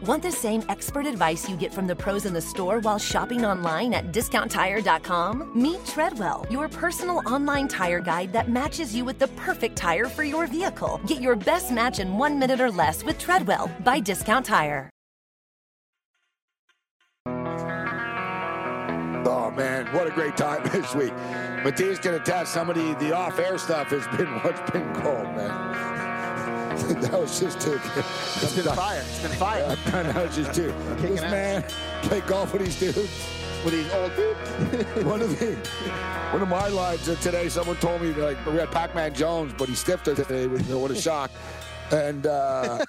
Want the same expert advice you get from the pros in the store while shopping online at discounttire.com? Meet Treadwell, your personal online tire guide that matches you with the perfect tire for your vehicle. Get your best match in one minute or less with Treadwell by Discount Tire. Oh man, what a great time this week. Matthias can attest some of the, the off-air stuff has been what's been called, man. that was just too. It's been fire. It's been fire. that was just too. Kicking This ass. man played golf with these dudes. With these old dudes. one of the one of my lines of today, someone told me like we had Pac-Man Jones, but he stiffed us today. With, what a shock! And uh,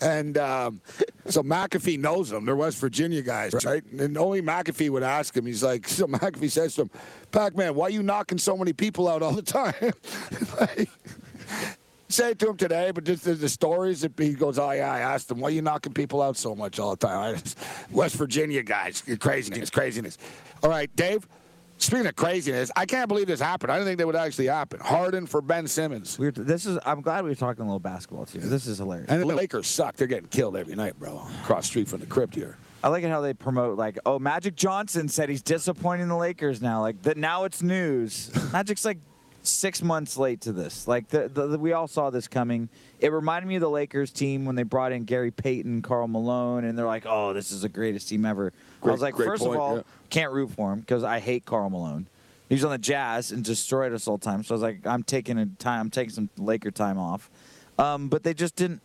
and um, So McAfee knows them. They're West Virginia guys, right? And only McAfee would ask him. He's like, so McAfee says to him, Pac-Man, why are you knocking so many people out all the time? like, say it to him today, but just the, the stories that he goes, oh yeah, I asked him, why are you knocking people out so much all the time? West Virginia guys, craziness, craziness. All right, Dave. Speaking of craziness, I can't believe this happened. I didn't think that would actually happen. Harden for Ben Simmons. We're, this is. I'm glad we were talking a little basketball too. This is hilarious. And the Lakers suck. They're getting killed every night, bro. Across street from the crypt here. I like it how they promote like, oh, Magic Johnson said he's disappointing the Lakers now. Like that now it's news. Magic's like six months late to this. Like the, the, the, we all saw this coming. It reminded me of the Lakers team when they brought in Gary Payton, Karl Malone, and they're like, oh, this is the greatest team ever. Great, I was like, first point, of all, yeah. can't root for him because I hate Karl Malone. He was on the Jazz and destroyed us all the time. So I was like, I'm taking a time. I'm taking some Laker time off. Um, but they just didn't.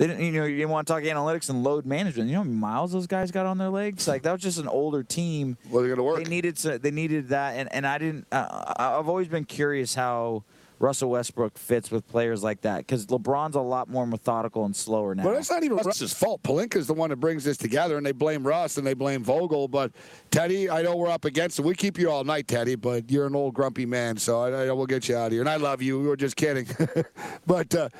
They didn't. You know, you didn't want to talk analytics and load management. You know how many miles those guys got on their legs? Like that was just an older team. Well, they're gonna work. They needed. To, they needed that, and and I didn't. Uh, I've always been curious how. Russell Westbrook fits with players like that because LeBron's a lot more methodical and slower now. But it's not even Russ's fault. Pelinka's the one that brings this together, and they blame Russ and they blame Vogel. But Teddy, I know we're up against it. We keep you all night, Teddy, but you're an old grumpy man, so I, I will get you out of here. And I love you. We were just kidding. but uh,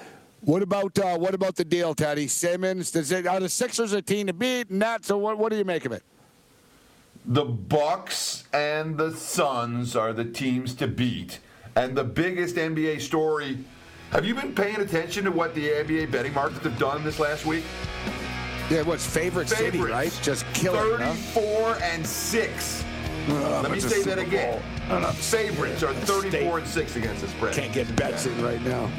what about uh, what about the deal, Teddy? Simmons? Does it, are the Sixers a team to beat? That. So what? What do you make of it? The Bucks and the Suns are the teams to beat. And the biggest NBA story. Have you been paying attention to what the NBA betting markets have done this last week? Yeah, what's favorite city, right? Just killing it. huh? 34 and 6. Uh, Let me say that again. Favorites are 34 State. and 6 against the spread. Can't get bets in right now.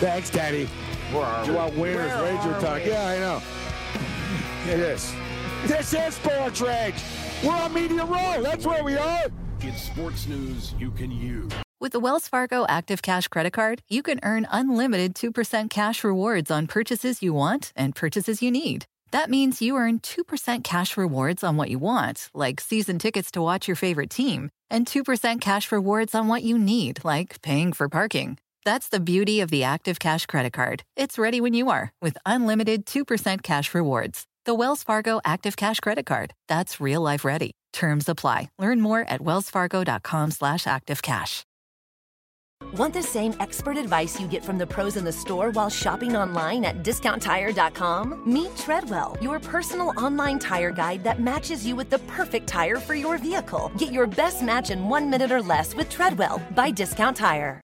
Thanks, Daddy. Where are You we? want winners, Where Ranger are talk? we? Yeah, I know. It is. This is Sports Rage. We're on Media Row. That's where we are. It's sports news you can use. With the Wells Fargo Active Cash Credit Card, you can earn unlimited 2% cash rewards on purchases you want and purchases you need. That means you earn 2% cash rewards on what you want, like season tickets to watch your favorite team, and 2% cash rewards on what you need, like paying for parking. That's the beauty of the Active Cash Credit Card. It's ready when you are with unlimited 2% cash rewards. The Wells Fargo Active Cash Credit Card. That's real life ready. Terms apply. Learn more at wellsfargo.com slash activecash. Want the same expert advice you get from the pros in the store while shopping online at discounttire.com? Meet Treadwell, your personal online tire guide that matches you with the perfect tire for your vehicle. Get your best match in one minute or less with Treadwell by Discount Tire.